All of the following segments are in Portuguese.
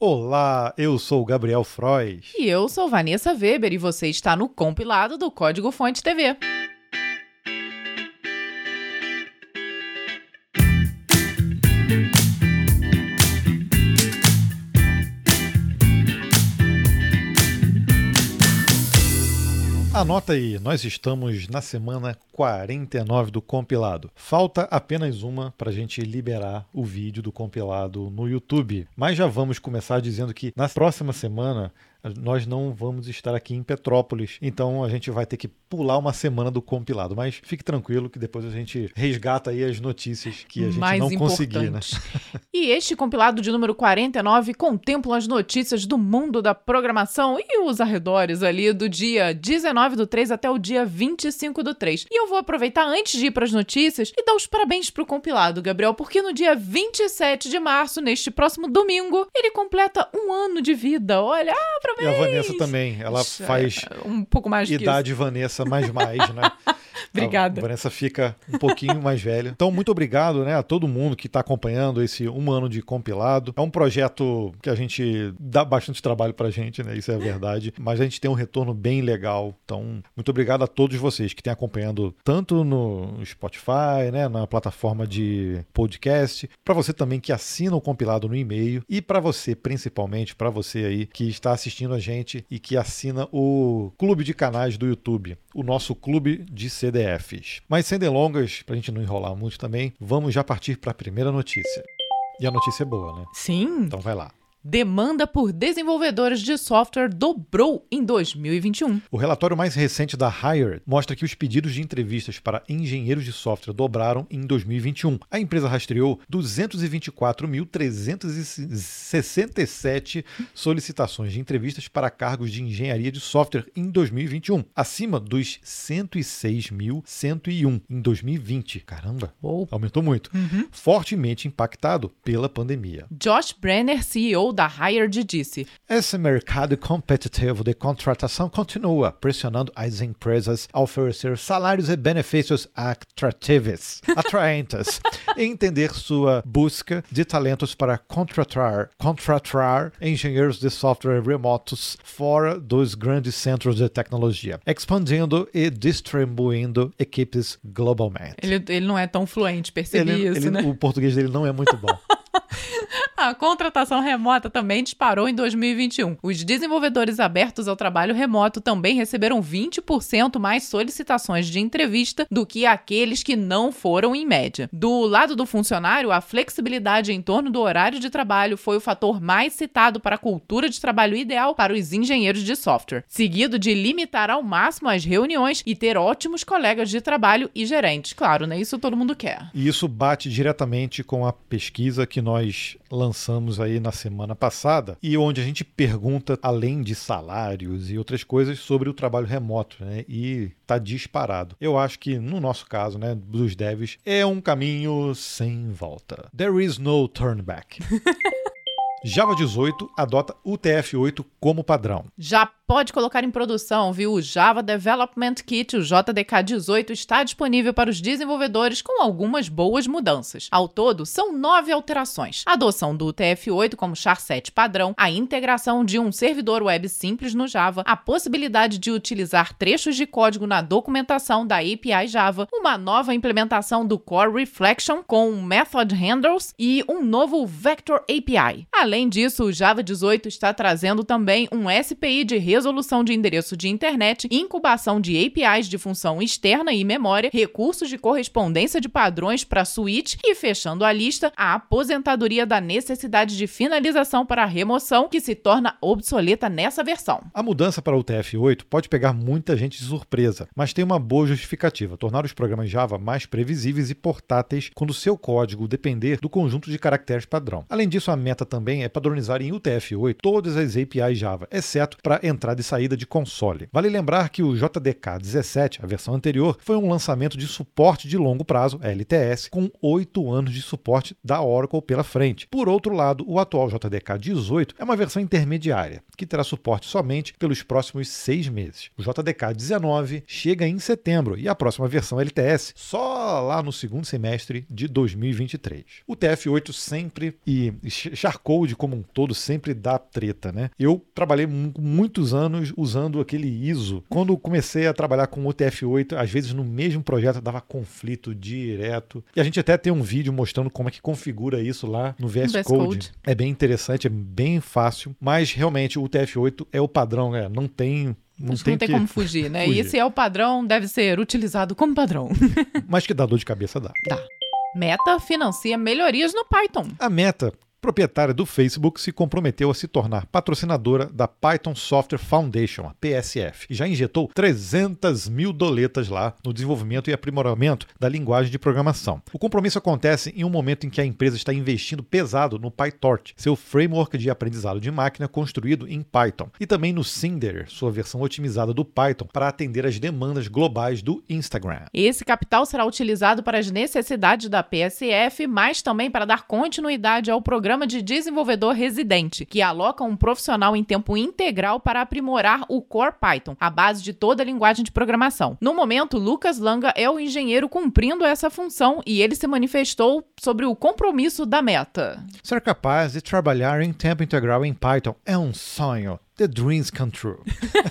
Olá, eu sou Gabriel Frois. E eu sou Vanessa Weber e você está no compilado do Código Fonte TV. Anota aí, nós estamos na semana 49 do compilado. Falta apenas uma para a gente liberar o vídeo do compilado no YouTube. Mas já vamos começar dizendo que na próxima semana nós não vamos estar aqui em Petrópolis, então a gente vai ter que pular uma semana do compilado. Mas fique tranquilo que depois a gente resgata aí as notícias que a gente Mais não conseguir, né? E este compilado de número 49 contempla as notícias do mundo da programação e os arredores ali do dia 19 do 3 até o dia 25 do 3. E eu vou aproveitar antes de ir para as notícias e dar os parabéns pro compilado, Gabriel, porque no dia 27 de março, neste próximo domingo, ele completa um ano de vida. Olha, ah, e a Vanessa também. Ela Ixi, faz é, um pouco mais idade Vanessa mais mais, né? Obrigada. A Vanessa fica um pouquinho mais velha. Então, muito obrigado né, a todo mundo que está acompanhando esse um ano de compilado. É um projeto que a gente dá bastante trabalho pra gente, né? Isso é verdade. Mas a gente tem um retorno bem legal. Então, muito obrigado a todos vocês que têm acompanhando tanto no Spotify, né, na plataforma de podcast, para você também que assina o compilado no e-mail e para você, principalmente, para você aí que está assistindo a gente e que assina o clube de canais do YouTube, o nosso clube de CDFs. Mas sem delongas, para a gente não enrolar muito também, vamos já partir para a primeira notícia. E a notícia é boa, né? Sim. Então vai lá demanda por desenvolvedores de software dobrou em 2021. O relatório mais recente da Hired mostra que os pedidos de entrevistas para engenheiros de software dobraram em 2021. A empresa rastreou 224.367 solicitações de entrevistas para cargos de engenharia de software em 2021, acima dos 106.101 em 2020. Caramba, Uou. aumentou muito. Uhum. Fortemente impactado pela pandemia. Josh Brenner, CEO da Hired disse: Esse mercado competitivo de contratação continua pressionando as empresas a oferecer salários e benefícios atrativos, atraentes, e entender sua busca de talentos para contratar, contratar engenheiros de software remotos fora dos grandes centros de tecnologia, expandindo e distribuindo equipes globalmente. Ele, ele não é tão fluente, percebi ele, isso, ele, né? O português dele não é muito bom. A contratação remota também disparou em 2021. Os desenvolvedores abertos ao trabalho remoto também receberam 20% mais solicitações de entrevista do que aqueles que não foram em média. Do lado do funcionário, a flexibilidade em torno do horário de trabalho foi o fator mais citado para a cultura de trabalho ideal para os engenheiros de software, seguido de limitar ao máximo as reuniões e ter ótimos colegas de trabalho e gerentes. Claro, né? Isso todo mundo quer. E isso bate diretamente com a pesquisa que nós lançamos aí na semana passada e onde a gente pergunta, além de salários e outras coisas, sobre o trabalho remoto, né? E tá disparado. Eu acho que no nosso caso, né, dos devs, é um caminho sem volta. There is no turn back. Java 18 adota UTF-8 como padrão. Já pode colocar em produção, viu? O Java Development Kit, o JDK 18, está disponível para os desenvolvedores com algumas boas mudanças. Ao todo, são nove alterações: a adoção do UTF-8 como char7 padrão, a integração de um servidor web simples no Java, a possibilidade de utilizar trechos de código na documentação da API Java, uma nova implementação do Core Reflection com Method Handles e um novo Vector API. Além disso, o Java 18 está trazendo também um SPI de resolução de endereço de internet, incubação de APIs de função externa e memória, recursos de correspondência de padrões para switch e, fechando a lista, a aposentadoria da necessidade de finalização para remoção, que se torna obsoleta nessa versão. A mudança para o UTF-8 pode pegar muita gente de surpresa, mas tem uma boa justificativa: tornar os programas Java mais previsíveis e portáteis quando seu código depender do conjunto de caracteres padrão. Além disso, a meta também é padronizar em UTF-8 todas as APIs Java, exceto para entradas entrada e saída de console. Vale lembrar que o JDK 17, a versão anterior, foi um lançamento de suporte de longo prazo, LTS, com oito anos de suporte da Oracle pela frente. Por outro lado, o atual JDK 18 é uma versão intermediária, que terá suporte somente pelos próximos seis meses. O JDK 19 chega em setembro e a próxima versão LTS só lá no segundo semestre de 2023. O TF8 sempre e Charcode como um todo sempre dá treta, né? Eu trabalhei muitos anos usando aquele ISO. Quando comecei a trabalhar com o TF8, às vezes no mesmo projeto dava conflito direto. E a gente até tem um vídeo mostrando como é que configura isso lá no VS, VS Code. Code. É bem interessante, é bem fácil, mas realmente o TF8 é o padrão, né? não tem não tem, não tem como fugir, né? Fugir. E esse é o padrão, deve ser utilizado como padrão. Mas que dá dor de cabeça, dá. Dá. Meta financia melhorias no Python. A Meta proprietária do Facebook, se comprometeu a se tornar patrocinadora da Python Software Foundation, a PSF, e já injetou 300 mil doletas lá no desenvolvimento e aprimoramento da linguagem de programação. O compromisso acontece em um momento em que a empresa está investindo pesado no PyTorch, seu framework de aprendizado de máquina construído em Python, e também no Cinder, sua versão otimizada do Python para atender às demandas globais do Instagram. Esse capital será utilizado para as necessidades da PSF, mas também para dar continuidade ao programa programa de desenvolvedor residente, que aloca um profissional em tempo integral para aprimorar o Core Python, a base de toda a linguagem de programação. No momento, Lucas Langa é o engenheiro cumprindo essa função e ele se manifestou sobre o compromisso da meta. Ser capaz de trabalhar em tempo integral em Python é um sonho. The Dreams Come True,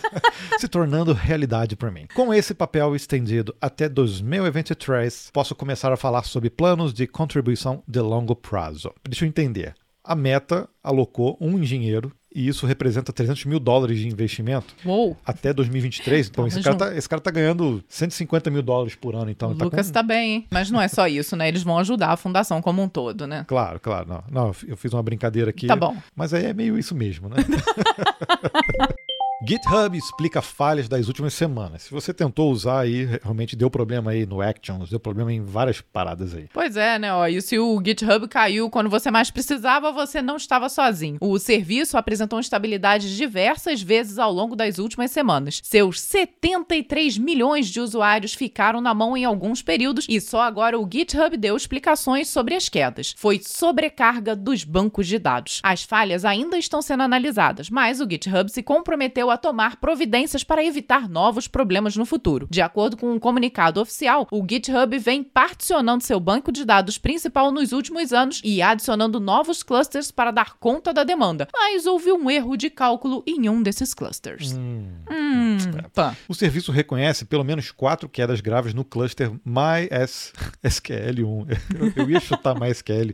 se tornando realidade para mim. Com esse papel estendido até 2023, posso começar a falar sobre planos de contribuição de longo prazo. Deixa eu entender. A Meta alocou um engenheiro e isso representa 300 mil dólares de investimento Uou. até 2023. Então, esse cara, tá, esse cara tá ganhando 150 mil dólares por ano. Então, o tá Lucas com... tá bem, hein? Mas não é só isso, né? Eles vão ajudar a fundação como um todo, né? Claro, claro. Não, não eu fiz uma brincadeira aqui. Tá bom. Mas aí é meio isso mesmo, né? GitHub explica falhas das últimas semanas. Se você tentou usar aí, realmente deu problema aí no Actions, deu problema em várias paradas aí. Pois é, né? Ó, e se o GitHub caiu quando você mais precisava, você não estava sozinho. O serviço apresentou instabilidades diversas vezes ao longo das últimas semanas. Seus 73 milhões de usuários ficaram na mão em alguns períodos e só agora o GitHub deu explicações sobre as quedas. Foi sobrecarga dos bancos de dados. As falhas ainda estão sendo analisadas, mas o GitHub se comprometeu a tomar providências para evitar novos problemas no futuro. De acordo com um comunicado oficial, o GitHub vem particionando seu banco de dados principal nos últimos anos e adicionando novos clusters para dar conta da demanda. Mas houve um erro de cálculo em um desses clusters. Hum. Hum, é. O serviço reconhece pelo menos quatro quedas graves no cluster MySQL1. Eu, eu ia chutar MySQL é,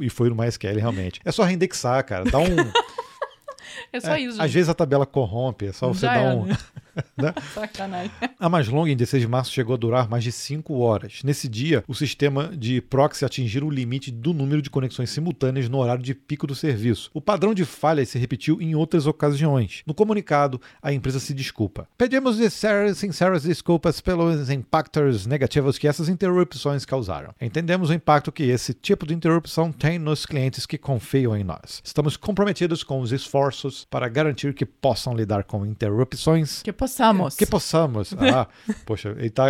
e foi no MySQL realmente. É só reindexar, cara. Dá um. É só é, isso. Às vezes a tabela corrompe, é só você Já dar um. né? Sacanagem. A mais longa, em 16 de março, chegou a durar mais de 5 horas. Nesse dia, o sistema de proxy atingiu o limite do número de conexões simultâneas no horário de pico do serviço. O padrão de falhas se repetiu em outras ocasiões. No comunicado, a empresa se desculpa. Pedimos sinceras desculpas pelos impactos negativos que essas interrupções causaram. Entendemos o impacto que esse tipo de interrupção tem nos clientes que confiam em nós. Estamos comprometidos com os esforços para garantir que possam lidar com interrupções que possamos. Que possamos. Ah, poxa, ele tá.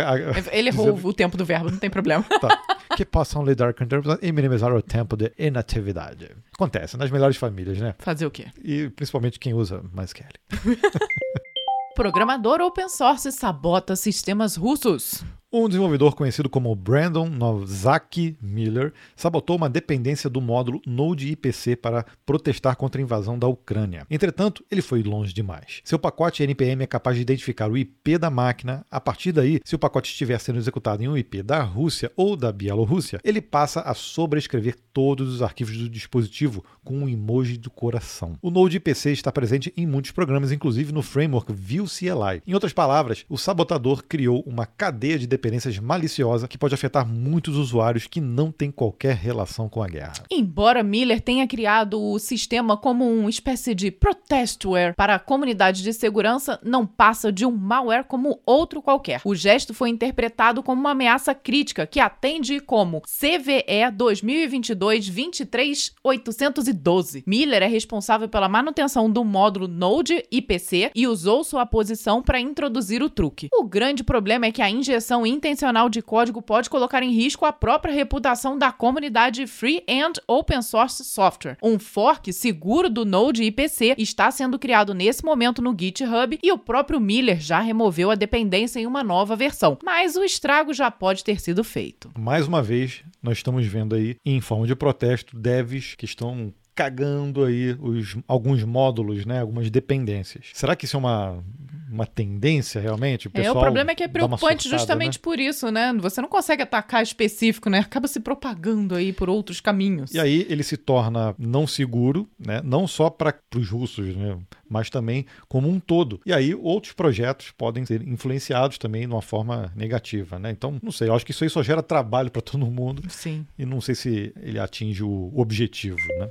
Ele errou dizendo... o tempo do verbo, não tem problema. Tá. Que possam lidar com interrupções e minimizar o tempo de inatividade. Acontece nas melhores famílias, né? Fazer o quê? E principalmente quem usa mais Kelly. Programador open source sabota sistemas russos. Um desenvolvedor conhecido como Brandon Novak Miller sabotou uma dependência do módulo Node IPC para protestar contra a invasão da Ucrânia. Entretanto, ele foi longe demais. Seu pacote NPM é capaz de identificar o IP da máquina. A partir daí, se o pacote estiver sendo executado em um IP da Rússia ou da Bielorrússia, ele passa a sobrescrever todos os arquivos do dispositivo com um emoji do coração. O Node IPC está presente em muitos programas, inclusive no framework Vue CLI. Em outras palavras, o sabotador criou uma cadeia de dependências maliciosa que pode afetar muitos usuários que não têm qualquer relação com a guerra. Embora Miller tenha criado o sistema como uma espécie de protestware para a comunidade de segurança, não passa de um malware como outro qualquer. O gesto foi interpretado como uma ameaça crítica que atende como CVE 2022 23812. Miller é responsável pela manutenção do módulo Node IPC e usou sua posição para introduzir o truque. O grande problema é que a injeção intencional de código pode colocar em risco a própria reputação da comunidade Free and Open Source Software. Um fork seguro do Node IPC está sendo criado nesse momento no GitHub e o próprio Miller já removeu a dependência em uma nova versão, mas o estrago já pode ter sido feito. Mais uma vez, nós estamos vendo aí, em forma de protesto, devs que estão cagando aí os, alguns módulos, né, algumas dependências. Será que isso é uma, uma tendência realmente? O, é, o problema é que é preocupante surtada, justamente né? por isso, né? Você não consegue atacar específico, né? Acaba se propagando aí por outros caminhos. E aí ele se torna não seguro, né? Não só para os russos, né? mas também como um todo. E aí outros projetos podem ser influenciados também de uma forma negativa, né? Então, não sei, eu acho que isso aí só gera trabalho para todo mundo. Sim. E não sei se ele atinge o objetivo, né?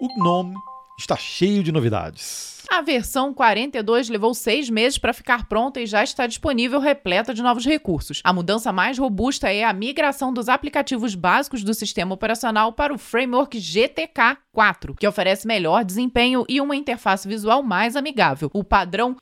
O GNOME está cheio de novidades. A versão 42 levou seis meses para ficar pronta e já está disponível repleta de novos recursos. A mudança mais robusta é a migração dos aplicativos básicos do sistema operacional para o framework GTK 4, que oferece melhor desempenho e uma interface visual mais amigável. O padrão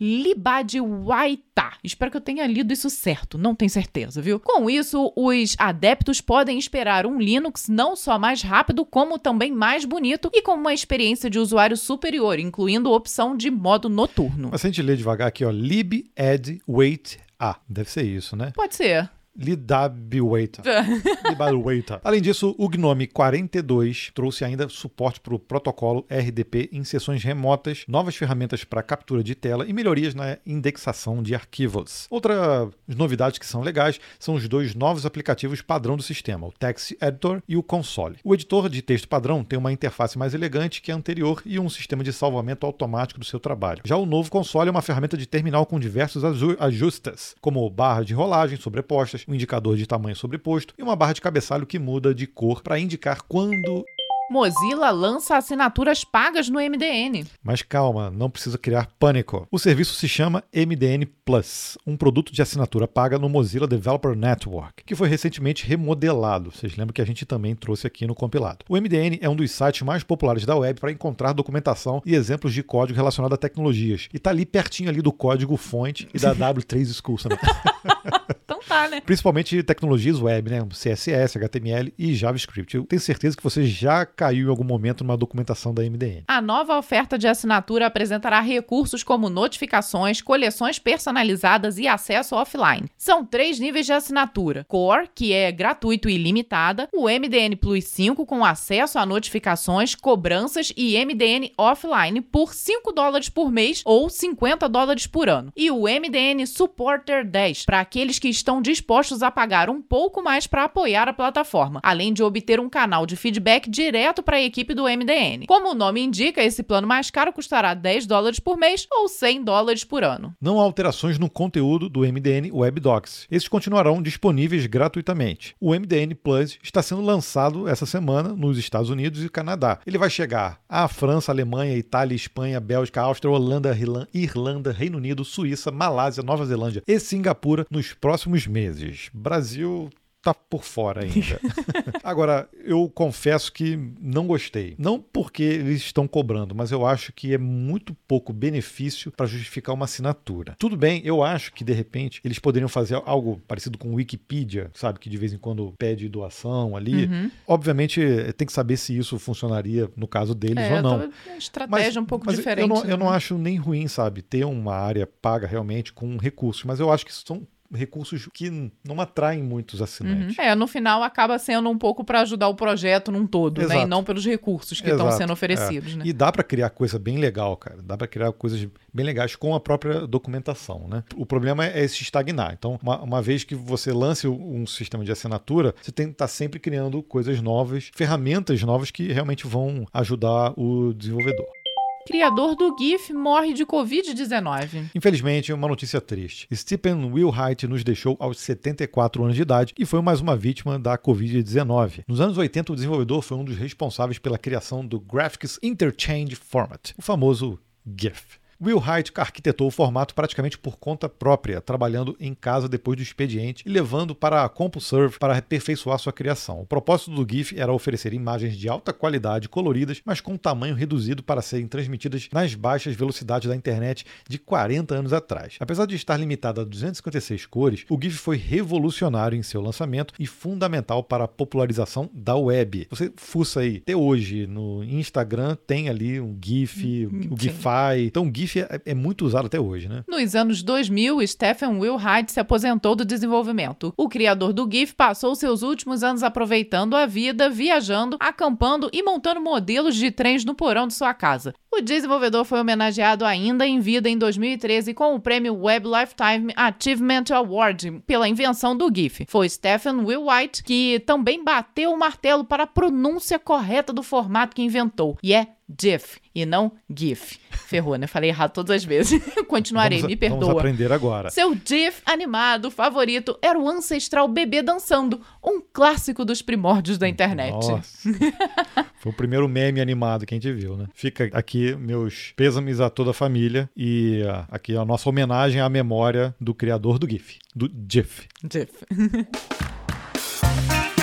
Libadwaita. Espero que eu tenha lido isso certo, não tenho certeza, viu? Com isso, os adeptos podem esperar um Linux não só mais rápido, como também mais bonito e com uma experiência de usuário superior, incluindo opção de modo noturno. Mas se a gente ler devagar aqui, ó, lib add wait a, deve ser isso, né? Pode ser. Lidabueta. Lidabueta. Além disso, o Gnome 42 trouxe ainda suporte para o protocolo RDP em sessões remotas, novas ferramentas para captura de tela e melhorias na indexação de arquivos. Outras novidades que são legais são os dois novos aplicativos padrão do sistema, o Text Editor e o Console. O editor de texto padrão tem uma interface mais elegante que a anterior e um sistema de salvamento automático do seu trabalho. Já o novo console é uma ferramenta de terminal com diversos ajustes, como barra de rolagem sobrepostas, um indicador de tamanho sobreposto e uma barra de cabeçalho que muda de cor para indicar quando Mozilla lança assinaturas pagas no MDN. Mas calma, não precisa criar pânico. O serviço se chama MDN Plus, um produto de assinatura paga no Mozilla Developer Network, que foi recentemente remodelado. Vocês lembram que a gente também trouxe aqui no compilado. O MDN é um dos sites mais populares da web para encontrar documentação e exemplos de código relacionado a tecnologias. E tá ali pertinho ali do código fonte e da W3 School. então tá, né? Principalmente tecnologias web, né? CSS, HTML e JavaScript. Eu tenho certeza que você já caiu em algum momento numa documentação da MDN. A nova oferta de assinatura apresentará recursos como notificações, coleções personalizadas e acesso offline. São três níveis de assinatura: Core, que é gratuito e ilimitada, o MDN Plus 5 com acesso a notificações, cobranças e MDN offline por 5 dólares por mês ou 50 dólares por ano. E o MDN Supporter 10 para aqueles que estão dispostos a pagar um pouco mais para apoiar a plataforma, além de obter um canal de feedback direto para a equipe do MDN. Como o nome indica, esse plano mais caro custará 10 dólares por mês ou 100 dólares por ano. Não há alterações no conteúdo do MDN Web Docs. Esses continuarão disponíveis gratuitamente. O MDN Plus está sendo lançado essa semana nos Estados Unidos e Canadá. Ele vai chegar à França, Alemanha, Itália, Espanha, Bélgica, Áustria, Holanda, Irlanda, Reino Unido, Suíça, Malásia, Nova Zelândia e Singapura nos próximos meses. Brasil tá por fora ainda. Agora, eu confesso que não gostei. Não porque eles estão cobrando, mas eu acho que é muito pouco benefício para justificar uma assinatura. Tudo bem, eu acho que de repente eles poderiam fazer algo parecido com o Wikipedia, sabe? Que de vez em quando pede doação ali. Uhum. Obviamente, tem que saber se isso funcionaria no caso deles é, ou não. Estratégia mas, um pouco diferente. Eu não, né? eu não acho nem ruim, sabe? Ter uma área paga realmente com recursos, mas eu acho que são recursos que não atraem muitos assinantes. Uhum. É, no final acaba sendo um pouco para ajudar o projeto num todo, Exato. né? E não pelos recursos que estão sendo oferecidos, é. né? E dá para criar coisa bem legal, cara. Dá para criar coisas bem legais com a própria documentação, né? O problema é, é se estagnar. Então, uma, uma vez que você lance um sistema de assinatura, você tem que estar tá sempre criando coisas novas, ferramentas novas que realmente vão ajudar o desenvolvedor. Criador do GIF morre de Covid-19. Infelizmente, uma notícia triste. Stephen Wilhite nos deixou aos 74 anos de idade e foi mais uma vítima da Covid-19. Nos anos 80, o desenvolvedor foi um dos responsáveis pela criação do Graphics Interchange Format, o famoso GIF. Will Hite arquitetou o formato praticamente por conta própria, trabalhando em casa depois do expediente e levando para a CompuServe para aperfeiçoar sua criação. O propósito do GIF era oferecer imagens de alta qualidade coloridas, mas com tamanho reduzido para serem transmitidas nas baixas velocidades da internet de 40 anos atrás. Apesar de estar limitado a 256 cores, o GIF foi revolucionário em seu lançamento e fundamental para a popularização da web. Você fuça aí, até hoje no Instagram tem ali um GIF, o GIFI. Então, o GIF é, é, muito usado até hoje, né? Nos anos 2000, Stephen Wilhite se aposentou do desenvolvimento. O criador do GIF passou seus últimos anos aproveitando a vida, viajando, acampando e montando modelos de trens no porão de sua casa. O desenvolvedor foi homenageado ainda em vida em 2013 com o prêmio Web Lifetime Achievement Award pela invenção do GIF. Foi Stephen Wilhite que também bateu o martelo para a pronúncia correta do formato que inventou, e é GIF e não GIF. Ferrou, né? Falei errado todas as vezes. Continuarei, me perdoa. Vamos aprender agora. Seu GIF animado favorito era o ancestral bebê dançando, um clássico dos primórdios da internet. Nossa. Foi o primeiro meme animado que a gente viu, né? Fica aqui meus pêsames a toda a família e uh, aqui a nossa homenagem à memória do criador do GIF, do GIF. GIF.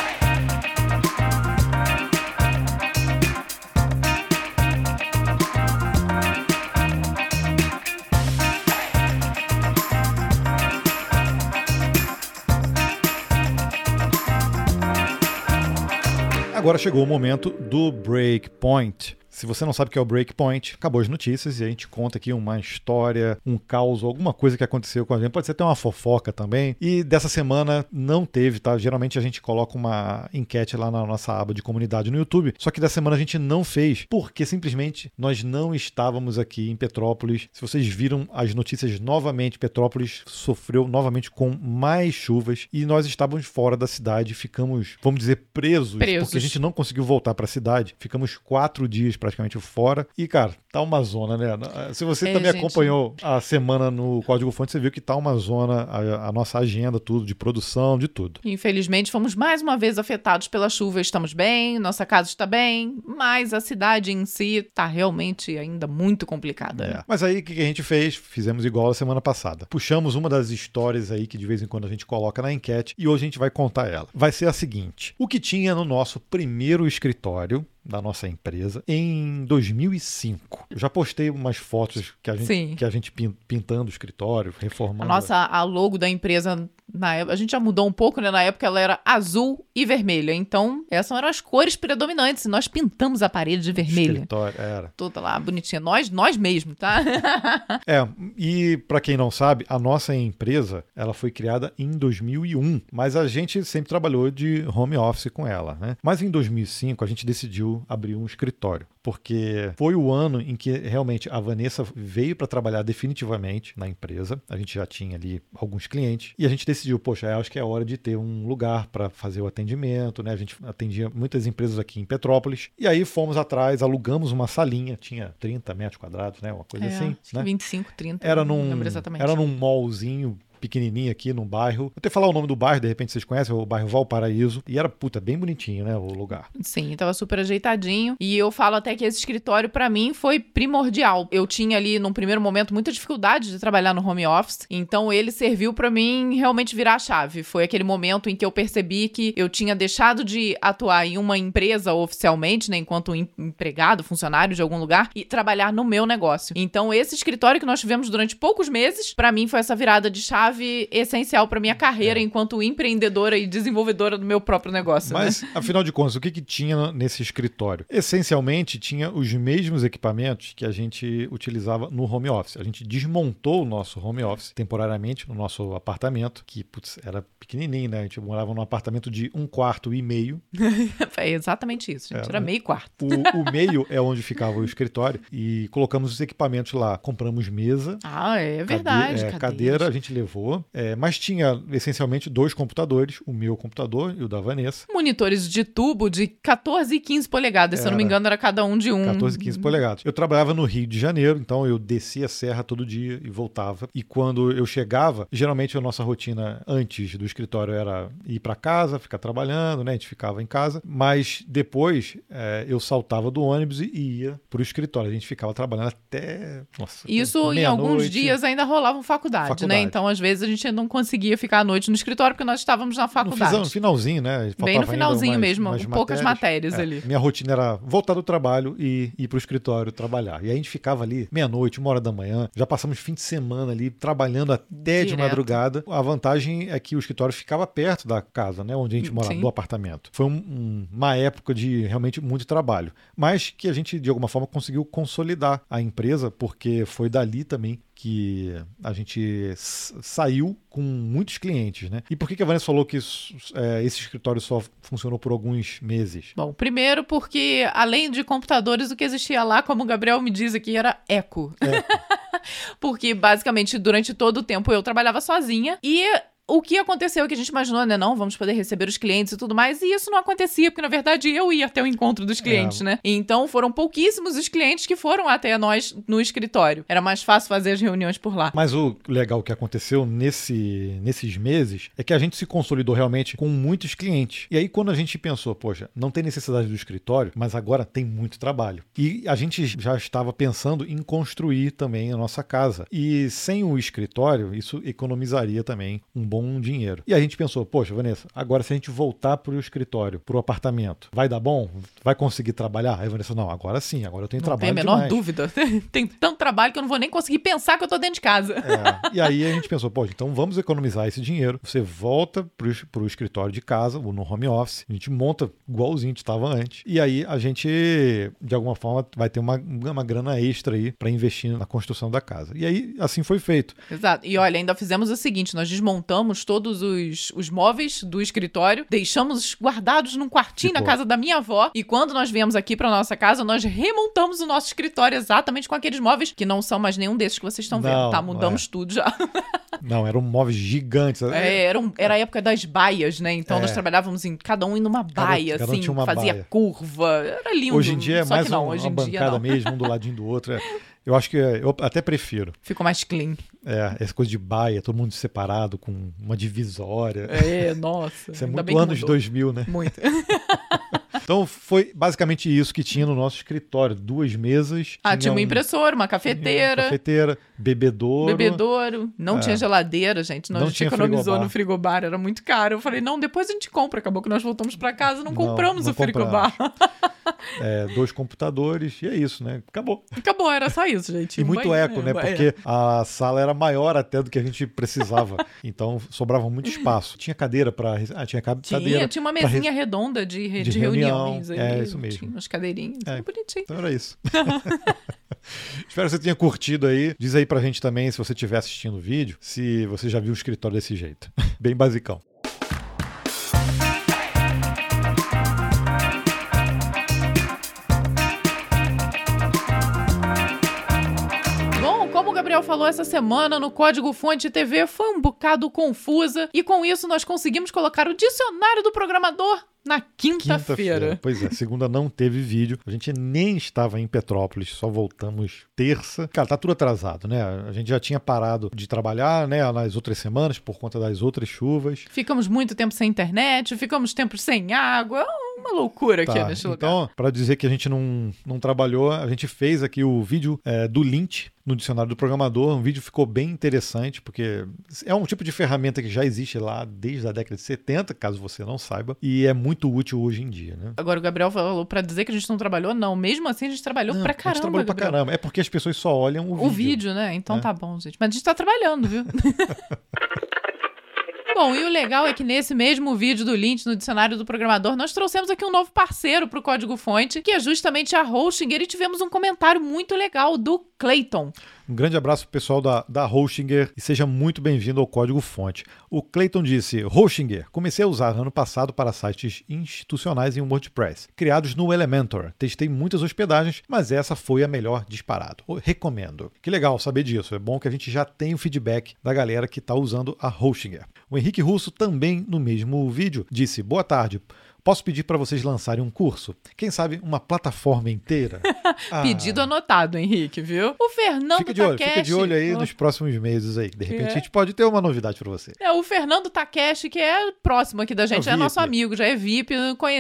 Agora chegou o momento do breakpoint. Se você não sabe o que é o Breakpoint, acabou as notícias e a gente conta aqui uma história, um caos, alguma coisa que aconteceu com a gente. Pode ser até uma fofoca também. E dessa semana não teve, tá? Geralmente a gente coloca uma enquete lá na nossa aba de comunidade no YouTube. Só que dessa semana a gente não fez, porque simplesmente nós não estávamos aqui em Petrópolis. Se vocês viram as notícias novamente, Petrópolis sofreu novamente com mais chuvas e nós estávamos fora da cidade. Ficamos, vamos dizer, presos, Presos. porque a gente não conseguiu voltar para a cidade. Ficamos quatro dias praticamente fora. E, cara, tá uma zona, né? Se você É, também gente. acompanhou a semana no Código Fonte, você viu que tá uma zona, a, a nossa agenda, tudo, de produção, de tudo. Infelizmente, fomos mais uma vez afetados pela chuva. Estamos bem, nossa casa está bem, mas a cidade em si está realmente ainda muito complicada. É. Mas aí o que que a gente fez? Fizemos igual a semana passada. Puxamos uma das histórias aí que de vez em quando a gente coloca na enquete e hoje a gente vai contar ela. Vai ser a seguinte: o que tinha no nosso primeiro escritório da nossa empresa em 2005. Eu já postei umas fotos que a gente, Sim. que a gente pin- pintando o escritório, reformando. A nossa a logo da empresa na a gente já mudou um pouco, né? Na época ela era azul e vermelha. Então, essas eram as cores predominantes. E nós pintamos a parede de vermelha. escritório. Era. Toda lá bonitinha. Nós, nós mesmo, tá? É, e para quem não sabe, a nossa empresa, ela foi criada em 2001, mas a gente sempre trabalhou de home office com ela, né? Mas em 2005 a gente decidiu abrir um escritório, porque foi o ano em que realmente a Vanessa veio para trabalhar definitivamente na empresa. A gente já tinha ali alguns clientes e a gente decidiu, poxa, eu acho que é hora de ter um lugar para fazer o atendimento, né? A gente atendia muitas empresas aqui em Petrópolis. E aí fomos atrás, alugamos uma salinha, tinha 30 metros quadrados, né? Uma coisa É, assim, né? 25, 30. Era num, era num mallzinho pequenininho aqui num bairro. Vou até falar o nome do bairro, de repente vocês conhecem, o bairro Valparaíso. E era, puta, bem bonitinho, né, o lugar. Sim, tava super ajeitadinho. E eu falo até que esse escritório, pra mim, foi primordial. Eu tinha ali, num primeiro momento, muita dificuldade de trabalhar no home office. Então, ele serviu pra mim realmente virar a chave. Foi aquele momento em que eu percebi que eu tinha deixado de atuar em uma empresa oficialmente, né, enquanto em- empregado, funcionário de algum lugar, e trabalhar no meu negócio. Então, esse escritório que nós tivemos durante poucos meses, pra mim, foi essa virada de chave essencial pra minha carreira enquanto empreendedora e desenvolvedora do meu próprio negócio. né? Mas, afinal de contas, o que, que tinha nesse escritório? Essencialmente, tinha os mesmos equipamentos que a gente utilizava no home office. A gente desmontou o nosso home office temporariamente no nosso apartamento, que putz, era pequenininho, né? A gente morava num apartamento de um quarto e meio. É exatamente isso, gente. É, Era né? meio quarto. O, o meio é onde ficava o escritório e colocamos os equipamentos lá. Compramos mesa, Ah, é verdade. é, cadeiras. cadeira a gente levou. É, mas tinha essencialmente dois computadores, o meu computador e o da Vanessa. Monitores de tubo de 14 e 15 polegadas, se eu não me Era. engano, era cada um de um. 14, 15 polegadas. Eu trabalhava no Rio de Janeiro, então eu descia a serra todo dia e voltava. E quando eu chegava, geralmente a nossa rotina antes do escritório era ir para casa, ficar trabalhando, né? A gente ficava em casa. Mas depois é, eu saltava do ônibus e ia pro escritório. A gente ficava trabalhando até. Nossa, Isso em alguns dias ainda rolavam faculdade, Faculdade. né? Então, às vezes, a gente não conseguia ficar à noite no escritório porque nós estávamos na faculdade. no finalzinho, né? Faltava Bem no finalzinho mesmo, umas poucas matérias É, ali. Minha rotina era voltar do trabalho e ir pro escritório trabalhar. E aí a gente ficava ali meia-noite, uma hora da manhã. Já passamos fim de semana ali trabalhando até de Direto. madrugada. A vantagem é que o escritório ficava perto da casa, né? Onde a gente morava, Sim. do apartamento. Foi um- uma época de realmente muito trabalho. Mas que a gente, de alguma forma, conseguiu consolidar a empresa, porque foi dali também que a gente saiu com muitos clientes, né? E por que, que a Vanessa falou que isso, é, esse escritório só funcionou por alguns meses? Bom, primeiro porque, além de computadores, o que existia lá, como o Gabriel me diz aqui, era eco. porque, basicamente, durante todo o tempo eu trabalhava sozinha e. O que aconteceu é que a gente imaginou, né? Não, vamos poder receber os clientes e tudo mais. E isso não acontecia, porque na verdade eu ia até o encontro dos clientes, É. né? Então foram pouquíssimos os clientes que foram até nós no escritório. Era mais fácil fazer as reuniões por lá. Mas o legal que aconteceu nesse, nesses meses é que a gente se consolidou realmente com muitos clientes. E aí, quando a gente pensou, poxa, não tem necessidade do escritório, mas agora tem muito trabalho. E a gente já estava pensando em construir também a nossa casa. E sem o escritório, isso economizaria também um bom dinheiro. E a gente pensou, poxa, Vanessa, agora se a gente voltar para o escritório, para o apartamento, vai dar bom? Vai conseguir trabalhar? Aí a Vanessa, não, agora sim, agora eu tenho Não tem trabalho a menor demais. dúvida. tem tanto trabalho que eu não vou nem conseguir pensar que eu tô dentro de casa. É, e aí a gente pensou, pô, então vamos economizar esse dinheiro. Você volta pro, pro escritório de casa, ou no home office, a gente monta igualzinho gente estava antes. E aí a gente, de alguma forma, vai ter uma, uma grana extra aí para investir na construção da casa. E aí, assim foi feito. Exato. E olha, ainda fizemos o seguinte: nós desmontamos todos os, os móveis do escritório, deixamos guardados num quartinho na casa da minha avó. E quando nós viemos aqui pra nossa casa, nós remontamos o nosso escritório exatamente com aqueles móveis que não são mais nenhum desses que vocês estão vendo, tá? Mudamos é. tudo já. Não, eram móveis gigantes. É, era, um- era a época das baias, né? Então É. nós trabalhávamos em cada um em uma baia, cada um assim, uma fazia baia. curva. Era lindo. Hoje em dia é mais não, um- uma dia bancada mesmo, um do ladinho do outro. é. Eu acho que é- eu até prefiro. Ficou mais clean. É, essa coisa de baia, todo mundo separado com uma divisória. É, nossa. Isso é muito anos mudou. 2000, né? Muito. Então foi basicamente isso que tinha no nosso escritório. Duas mesas. Ah, tinha um- uma impressora, uma cafeteira. Cafeteira, bebedouro. Bebedouro. Não tinha geladeira, gente. Nós É. Não a gente tinha economizou frigobar. no frigobar, era muito caro. Eu falei, não, depois a gente compra. Acabou que nós voltamos pra casa, não Não, compramos não o frigobar. é, dois computadores, e é isso, né? Acabou. Acabou, era só isso, gente. E Um muito banheiro, eco, né? é. Porque a sala era maior até do que a gente precisava. então sobrava muito espaço. Tinha cadeira para. Ah, tinha ca- Tinha, cadeira. tinha uma pra mesinha redonda de, de de reunião. É, ali, isso mesmo. Tinha umas cadeirinhas. É. É. Bonitinho. Então era isso. Espero que você tenha curtido aí. Diz aí pra gente também, se você estiver assistindo o vídeo, se você já viu um escritório desse jeito. Bem basicão. Bom, como o Gabriel falou essa semana no Código Fonte TV, foi um bocado confusa. E com isso nós conseguimos colocar o dicionário do programador na quinta-feira. Pois é, segunda não teve vídeo. A gente nem estava em Petrópolis, só voltamos terça. Cara, tá tudo atrasado, né? A gente já tinha parado de trabalhar, né, nas outras semanas por conta das outras chuvas. Ficamos muito tempo sem internet, ficamos tempo sem água. Uma loucura aqui Tá, neste lugar. então, para dizer que a gente não, não trabalhou, a gente fez aqui o vídeo é, do Lint no dicionário do programador. Um vídeo ficou bem interessante, porque é um tipo de ferramenta que já existe lá desde a década de 70, caso você não saiba, e é muito útil hoje em dia, né? Agora o Gabriel falou pra dizer que a gente não trabalhou, não. Mesmo assim a gente trabalhou Não, pra a gente caramba. trabalhou pra Gabriel. caramba. É porque as pessoas só olham o, O vídeo, né? Então É. tá bom, gente. Mas a gente tá trabalhando, viu? Bom, e o legal é que nesse mesmo vídeo do Lint no dicionário do programador, nós trouxemos aqui um novo parceiro pro Código Fonte, que é justamente a Hoshinger, e tivemos um comentário muito legal do Clayton. Um grande abraço pro pessoal da, da Hostinger e seja muito bem-vindo ao Código Fonte. O Clayton disse: Hostinger, comecei a usar ano passado para sites institucionais em WordPress, criados no Elementor. Testei muitas hospedagens, mas essa foi a melhor disparado. Eu recomendo. Que legal saber disso. É bom que a gente já tem o feedback da galera que está usando a Hostinger. O Henrique Russo também, no mesmo vídeo, disse: Boa tarde. Posso pedir para vocês lançarem um curso? Quem sabe uma plataforma inteira? Ah. Pedido anotado, Henrique, viu? O Fernando fica de olho, Takeshi. Fica de olho aí nos próximos meses aí. De repente é? a gente pode ter uma novidade para você. É, o Fernando Takeshi, que é próximo aqui da gente, é, é nosso amigo, já é VIP,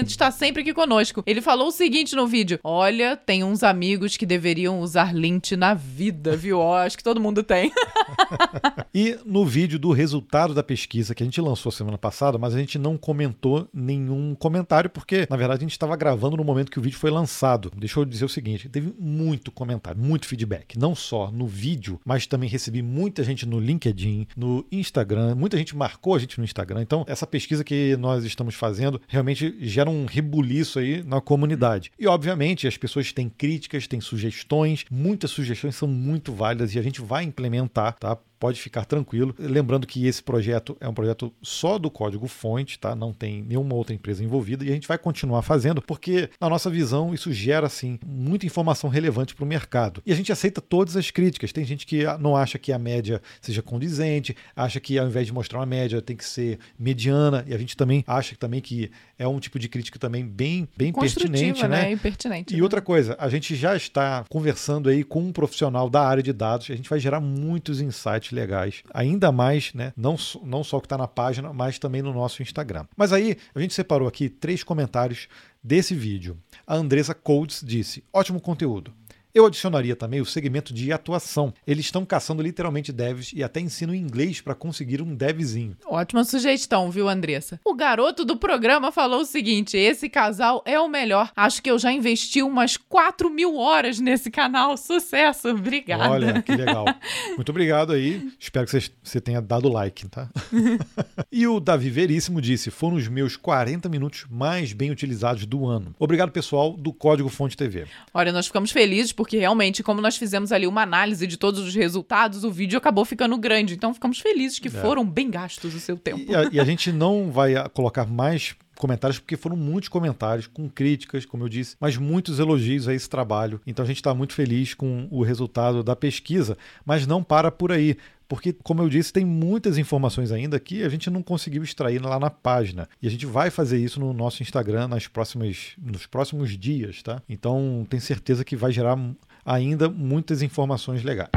está sempre aqui conosco. Ele falou o seguinte no vídeo: Olha, tem uns amigos que deveriam usar lint na vida, viu? Ó, acho que todo mundo tem. e no vídeo do resultado da pesquisa que a gente lançou semana passada, mas a gente não comentou nenhum comentário, porque na verdade a gente estava gravando no momento que o vídeo foi lançado. Deixa eu dizer o seguinte: teve muito comentário, muito feedback, não só no vídeo, mas também recebi muita gente no LinkedIn, no Instagram, muita gente marcou a gente no Instagram. Então, essa pesquisa que nós estamos fazendo realmente gera um rebuliço aí na comunidade. E obviamente as pessoas têm críticas, têm sugestões, muitas sugestões são muito válidas e a gente vai implementar, tá? Pode ficar tranquilo. Lembrando que esse projeto é um projeto só do código fonte, tá? Não tem nenhuma outra empresa envolvida e a gente vai continuar fazendo porque, na nossa visão, isso gera assim muita informação relevante para o mercado. E a gente aceita todas as críticas. Tem gente que não acha que a média seja condizente, acha que ao invés de mostrar uma média tem que ser mediana e a gente também acha também que é um tipo de crítica também bem bem pertinente, né? né? Impertinente, e né? outra coisa, a gente já está conversando aí com um profissional da área de dados, a gente vai gerar muitos insights legais, ainda mais, né? Não, não só o que está na página, mas também no nosso Instagram. Mas aí a gente separou aqui três comentários desse vídeo. A Andressa Codes disse: ótimo conteúdo. Eu adicionaria também o segmento de atuação. Eles estão caçando literalmente devs e até ensinam inglês para conseguir um devzinho. Ótima sugestão, viu, Andressa? O garoto do programa falou o seguinte: esse casal é o melhor. Acho que eu já investi umas 4 mil horas nesse canal. Sucesso! Obrigada. Olha, que legal. Muito obrigado aí. Espero que você tenha dado like, tá? e o Davi Veríssimo disse: foram os meus 40 minutos mais bem utilizados do ano. Obrigado, pessoal do Código Fonte TV. Olha, nós ficamos felizes porque realmente, como nós fizemos ali uma análise de todos os resultados, o vídeo acabou ficando grande. Então ficamos felizes que é. foram bem gastos o seu tempo. E a, e a gente não vai colocar mais comentários, porque foram muitos comentários com críticas, como eu disse, mas muitos elogios a esse trabalho. Então a gente está muito feliz com o resultado da pesquisa, mas não para por aí porque, como eu disse, tem muitas informações ainda que a gente não conseguiu extrair lá na página. E a gente vai fazer isso no nosso Instagram nas próximas, nos próximos dias, tá? Então, tenho certeza que vai gerar ainda muitas informações legais.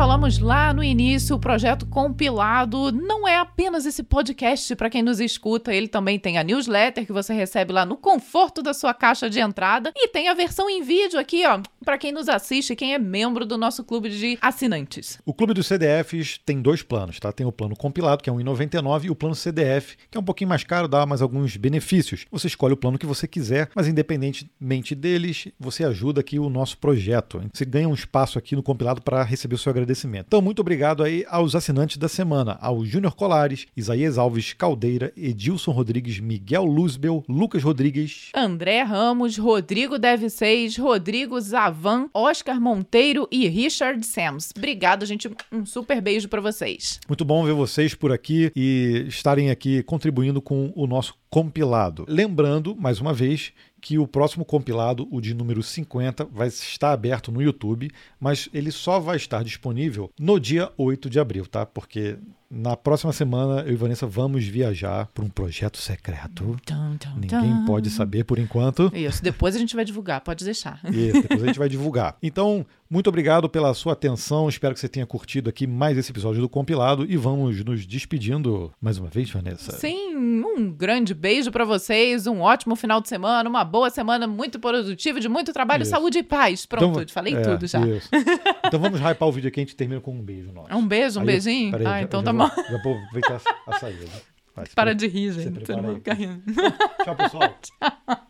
Falamos lá no início, o projeto compilado não é apenas esse podcast para quem nos escuta, ele também tem a newsletter que você recebe lá no conforto da sua caixa de entrada e tem a versão em vídeo aqui, ó, para quem nos assiste, quem é membro do nosso clube de assinantes. O clube dos CDFs tem dois planos, tá? Tem o plano compilado, que é 1,99 e o plano CDF, que é um pouquinho mais caro, dá mais alguns benefícios. Você escolhe o plano que você quiser, mas independentemente deles, você ajuda aqui o nosso projeto. Você ganha um espaço aqui no compilado para receber o seu agradecimento. Então, muito obrigado aí aos assinantes da semana, ao Júnior Colares, Isaías Alves Caldeira, Edilson Rodrigues, Miguel Luzbel, Lucas Rodrigues, André Ramos, Rodrigo Deve Rodrigo Zavan, Oscar Monteiro e Richard Sams. Obrigado, gente. Um super beijo para vocês. Muito bom ver vocês por aqui e estarem aqui contribuindo com o nosso compilado. Lembrando, mais uma vez, que o próximo compilado, o de número 50, vai estar aberto no YouTube, mas ele só vai estar disponível no dia 8 de abril, tá? Porque na próxima semana, eu e Vanessa vamos viajar para um projeto secreto. Tum, tum, Ninguém tum. pode saber por enquanto. Isso, depois a gente vai divulgar, pode deixar. Isso, depois a gente vai divulgar. Então, muito obrigado pela sua atenção. Espero que você tenha curtido aqui mais esse episódio do compilado e vamos nos despedindo mais uma vez, Vanessa. Sim, um grande beijo para vocês, um ótimo final de semana, uma boa semana muito produtiva, de muito trabalho, isso. saúde e paz. Pronto, então, falei é, tudo já. Então vamos hypar o vídeo aqui, a gente termina com um beijo nosso. Um beijo, um Aí, beijinho? ah, já, então já tá bom. Já vou aproveitar a, saída. Para de rir, gente. Você não vai ficar rindo. Tchau, pessoal. Tchau.